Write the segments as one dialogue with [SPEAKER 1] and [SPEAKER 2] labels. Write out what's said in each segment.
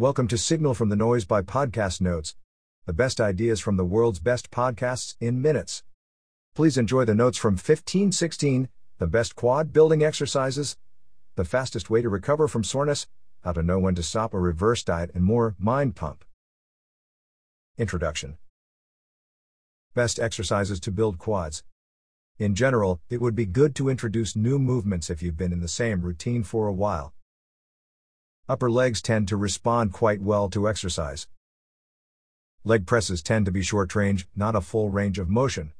[SPEAKER 1] Welcome to Signal from the Noise by Podcast Notes, the best ideas from the world's best podcasts in minutes. Please enjoy the notes from 1516, the best quad building exercises, the fastest way to recover from soreness, how to know when to stop a reverse diet, and more. Mind Pump. Introduction Best exercises to build quads. In general, it would be good to introduce new movements if you've been in the same routine for a while. Upper legs tend to respond quite well to exercise. Leg presses tend to be short range, not a full range of motion.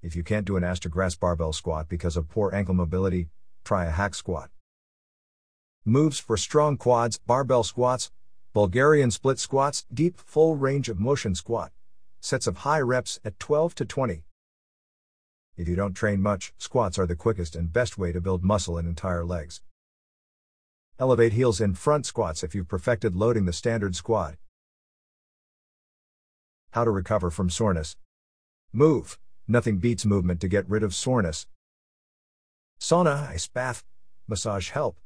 [SPEAKER 1] If you can't do an ass-to-grass barbell squat because of poor ankle mobility, try a hack squat. Moves for strong quads, barbell squats, Bulgarian split squats, deep full range of motion squat. Sets of high reps at 12 to 20. If you don't train much, squats are the quickest and best way to build muscle in entire legs. Elevate heels in front squats if you've perfected loading the standard squat. How to recover from soreness. Move. Nothing beats movement to get rid of soreness. Sauna, ice bath, massage help,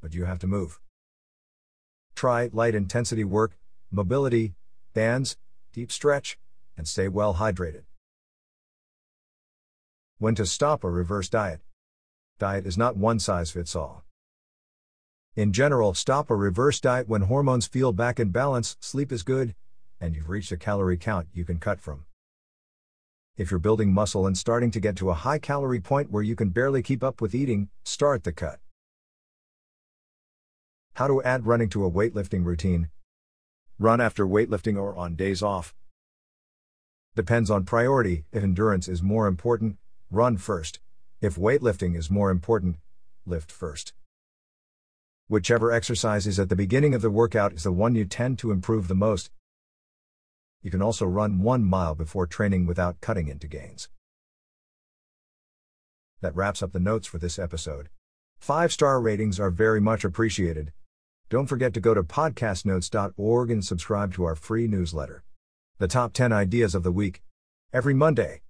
[SPEAKER 1] but you have to move. Try light intensity work, mobility, bands, deep stretch, and stay well hydrated. When to stop a reverse diet. Diet is not one size fits all. In general, stop a reverse diet when hormones feel back in balance, sleep is good, and you've reached a calorie count you can cut from. If you're building muscle and starting to get to a high calorie point where you can barely keep up with eating, start the cut. How to add running to a weightlifting routine. Run after weightlifting or on days off. Depends on priority, if endurance is more important, Run first. If weightlifting is more important, lift first. Whichever exercise is at the beginning of the workout is the one you tend to improve the most. You can also run one mile before training without cutting into gains. That wraps up the notes for this episode. Five star ratings are very much appreciated. Don't forget to go to podcastnotes.org and subscribe to our free newsletter. The top 10 ideas of the week. Every Monday.